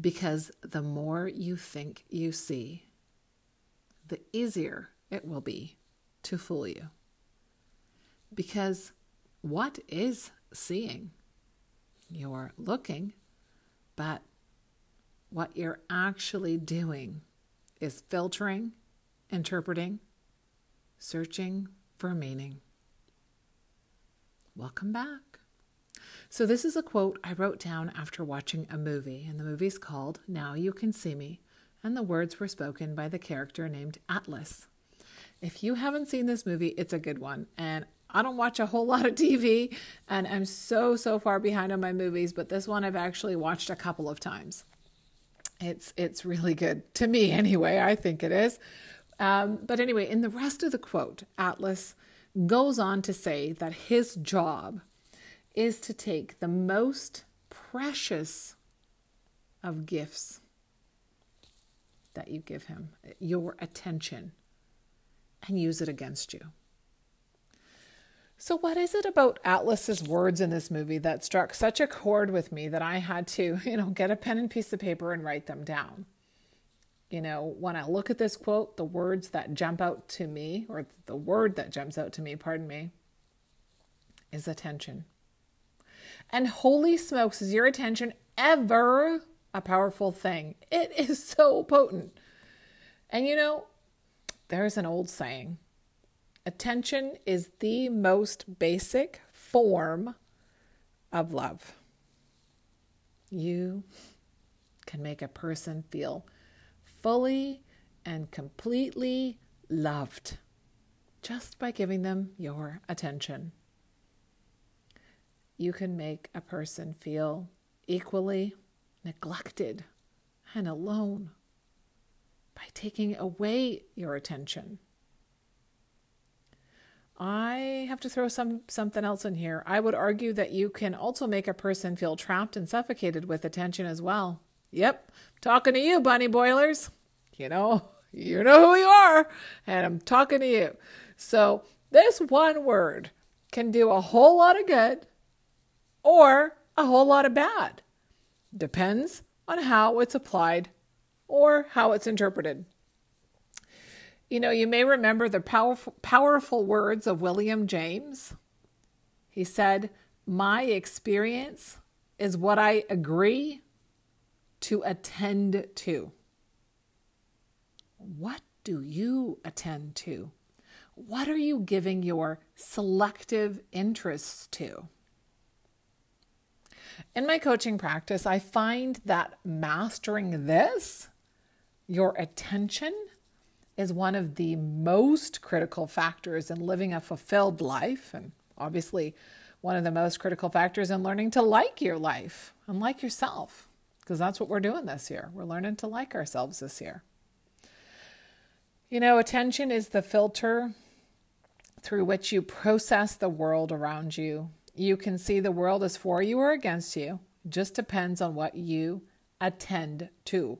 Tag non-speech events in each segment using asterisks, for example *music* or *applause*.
because the more you think you see, the easier it will be to fool you. Because what is seeing? You're looking, but what you're actually doing is filtering, interpreting, searching for meaning. Welcome back. So, this is a quote I wrote down after watching a movie, and the movie's called Now You Can See Me, and the words were spoken by the character named Atlas. If you haven't seen this movie, it's a good one, and I don't watch a whole *laughs* lot of TV, and I'm so, so far behind on my movies, but this one I've actually watched a couple of times. It's, it's really good to me, anyway. I think it is. Um, but anyway, in the rest of the quote, Atlas goes on to say that his job is to take the most precious of gifts that you give him, your attention, and use it against you. So, what is it about Atlas's words in this movie that struck such a chord with me that I had to, *laughs* you know, get a pen and piece of paper and write them down? You know, when I look at this quote, the words that jump out to me, or the word that jumps out to me, pardon me, is attention. And holy smokes, is your attention ever a powerful thing? It *laughs* is so potent. And you know, there's an old saying attention is the most basic form of love. You can make a person feel fully and completely loved just by giving them your attention you can make a person feel equally neglected and alone by taking away your attention. I have to throw some something else in here. I would argue that you can also make a person feel trapped and suffocated with attention as well. Yep, talking to you, bunny boilers. You know, you know who you are, and I'm talking to you. So, this one word can do a whole lot of good or a whole lot of bad. Depends on how it's applied or how it's interpreted. You know, you may remember the powerful, powerful words of William James. He said, My experience is what I agree to attend to. What do you attend to? What are you giving your selective interests to? In my coaching practice, I find that mastering this, your attention, is one of the most critical factors in living a fulfilled life. And obviously, one of the most critical factors in learning to like your life and like yourself, because that's what we're doing this year. We're learning to like ourselves this year. You know, attention is the filter through which you process the world around you you can see the world as for you or against you. It just depends on what you attend to.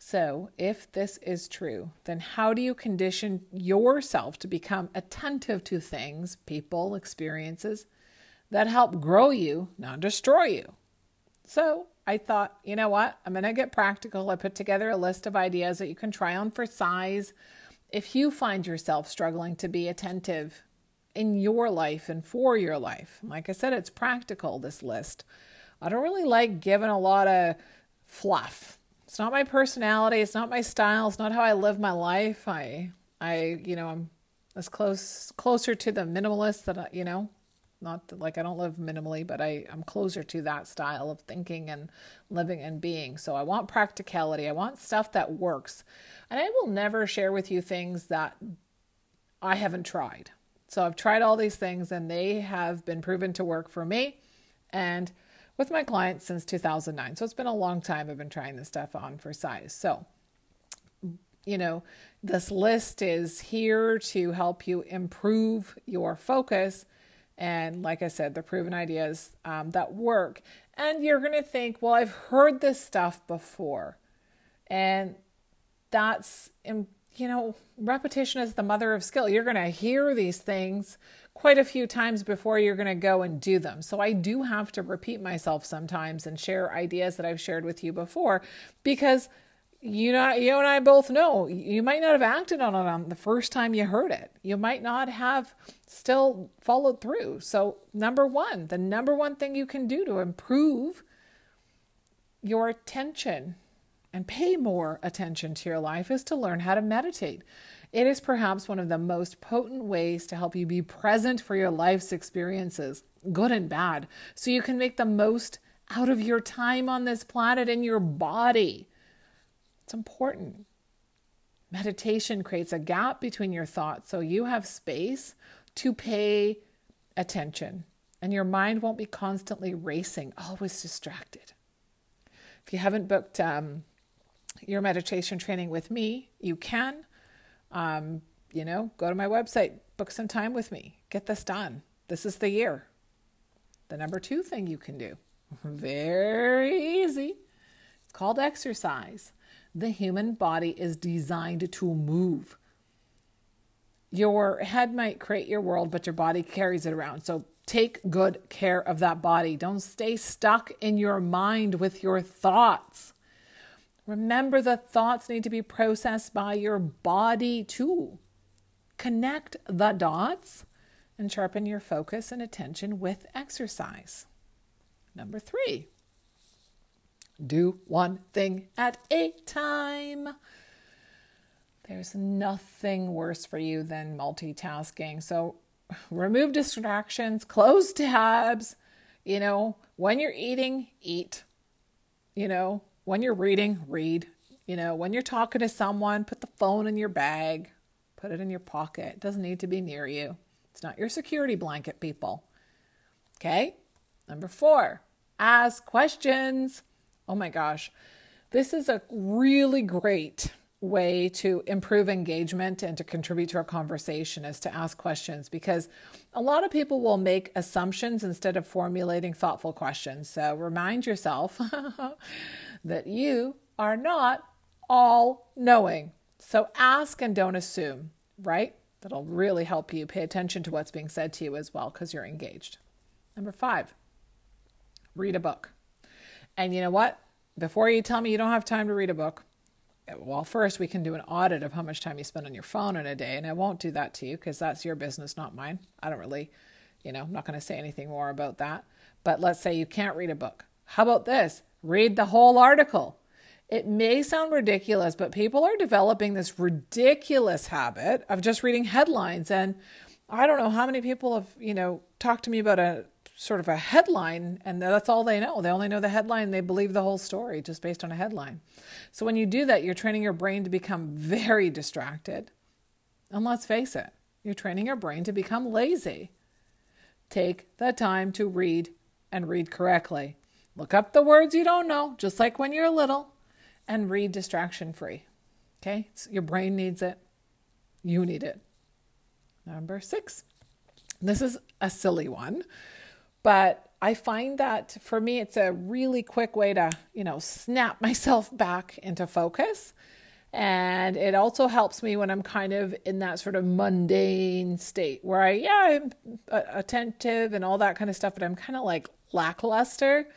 So, if this is true, then how do you condition yourself to become attentive to things, people, experiences that help grow you, not destroy you? So, I thought, you know what? I'm going to get practical. I put together a list of ideas that you can try on for size. If you find yourself struggling to be attentive in your life and for your life. Like I said, it's practical, this list. I don't really like giving a lot of fluff. It's not my personality, it's not my style, it's not how I live my life. I I, you know, I'm as close closer to the minimalist that I, you know, not like I don't live minimally, but I, I'm closer to that style of thinking and living and being. So I want practicality. I want stuff that works. And I will never share with you things that I haven't tried. So I've tried all these things and they have been proven to work for me. And with my clients since 2009. So it's been a long time I've been trying this stuff on for size. So, you know, this list is here to help you improve your focus. And like I said, the proven ideas um, that work. And you're going to think, well, I've heard this stuff before. And that's, you know, repetition is the mother of skill. You're going to hear these things quite a few times before you're going to go and do them. So I do have to repeat myself sometimes and share ideas that I've shared with you before because you know you and I both know you might not have acted on it on the first time you heard it. You might not have still followed through. So number 1, the number one thing you can do to improve your attention and pay more attention to your life is to learn how to meditate. It is perhaps one of the most potent ways to help you be present for your life's experiences, good and bad, so you can make the most out of your time on this planet and your body. It's important. Meditation creates a gap between your thoughts so you have space to pay attention and your mind won't be constantly racing, always distracted. If you haven't booked um, your meditation training with me, you can um, you know, go to my website, book some time with me, get this done. This is the year. The number two thing you can do, *laughs* very easy, called exercise. The human body is designed to move. Your head might create your world, but your body carries it around. So take good care of that body. Don't stay stuck in your mind with your thoughts. Remember, the thoughts need to be processed by your body too. Connect the dots and sharpen your focus and attention with exercise. Number three, do one thing at a time. There's nothing worse for you than multitasking. So *laughs* remove distractions, close tabs. You know, when you're eating, eat. You know, when you're reading, read. You know, when you're talking to someone, put the phone in your bag, put it in your pocket. It doesn't need to be near you. It's not your security blanket, people. Okay? Number four, ask questions. Oh my gosh. This is a really great way to improve engagement and to contribute to our conversation is to ask questions because a lot of people will make assumptions instead of formulating thoughtful questions. So remind yourself *laughs* that you are not all knowing. So ask and don't assume, right? That'll really help you pay attention to what's being said to you as well because you're engaged. Number five, read a book. And you know what? Before you tell me you don't have time to read a book, well, first we can do an audit of how much time you spend on your phone in a day. And I won't do that to you because that's your business, not mine. I don't really, you know, I'm not going to say anything more about that. But let's say you can't read a book. How about this? Read the whole article. It may sound ridiculous, but people are developing this ridiculous habit of just reading headlines. And I don't know how many people have, you know, talked to me about a sort of a headline and that's all they know. They only know the headline, they believe the whole story just based on a headline. So when you do that, you're training your brain to become very distracted. And let's face it, you're training your brain to become lazy. Take the time to read and read correctly. Look up the words you don't know, just like when you're little, and read distraction free. Okay? So your brain needs it. You need it. Number six. This is a silly one, but I find that for me, it's a really quick way to, you know, snap *laughs* myself back into focus. And it also helps me when I'm kind of in that sort of mundane state where I, yeah, I'm attentive and all that kind of stuff, but I'm kind of like lackluster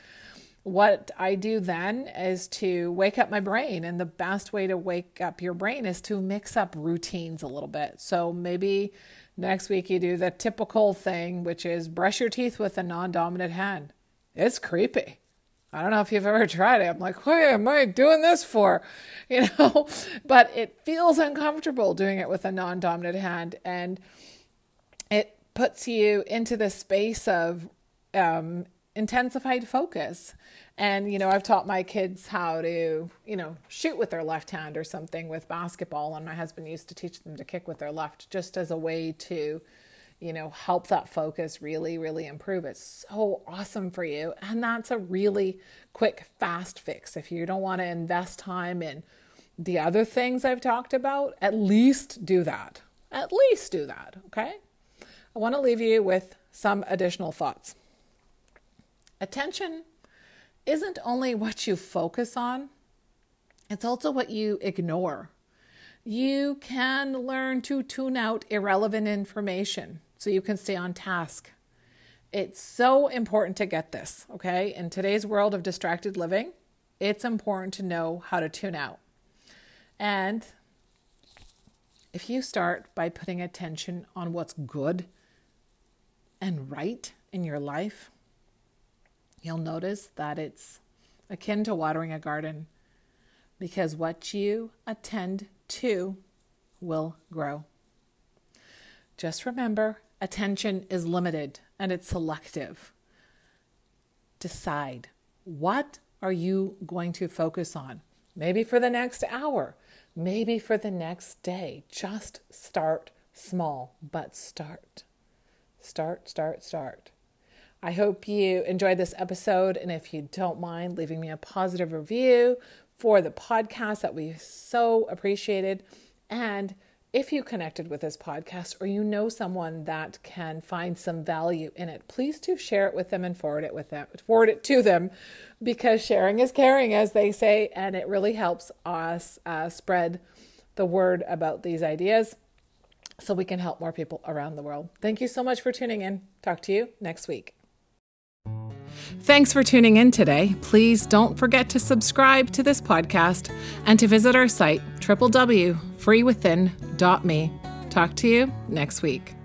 what I do then is to wake up my brain. And the best way to wake up your brain is to mix up routines a little bit. So maybe next week you do the typical thing, which is brush your teeth with a non dominant hand. It's creepy. I don't know if you've ever tried it. I'm like, what am I doing this for? *laughs* You know, but it feels uncomfortable doing it with a non dominant hand. And it puts you into the space of um, intensified focus. And, you know, I've taught my kids how to, you know, shoot with their left hand or something with basketball. And my husband used to teach them to kick with their left just as a way to, you know, help that focus really, really improve. It's so awesome for you. And that's a really quick, fast fix. If you don't want to invest time in the other things I've talked about, at least do that. At least do that. Okay. I want to leave you with some additional thoughts. Attention isn't only what you focus on, it's also what you ignore. You can learn to tune out irrelevant information so you can stay on task. It's so important to get this, okay? In today's world of distracted living, it's important to know how to tune out. And if you start by putting attention on what's good and right in your life, you'll notice that it's akin to watering a garden because what you attend to will grow. Just remember attention is limited and it's selective. Decide what are you going to focus on? Maybe for the next hour, maybe for the next day. Just start small, but start. Start, start, start. I hope you enjoyed this episode. And if you don't mind leaving me a positive review for the podcast, that we so appreciated. And if you connected with this podcast or you know someone that can find some value in it, please do share it with them and forward it with them, forward it to them, because sharing is caring, as they say, and it really helps us uh, spread the word about these ideas so we can help more people around the world. Thank you so much for tuning in. Talk to you next week. Thanks for tuning in today. Please don't forget to subscribe to this podcast and to visit our site, www.freewithin.me. Talk to you next week.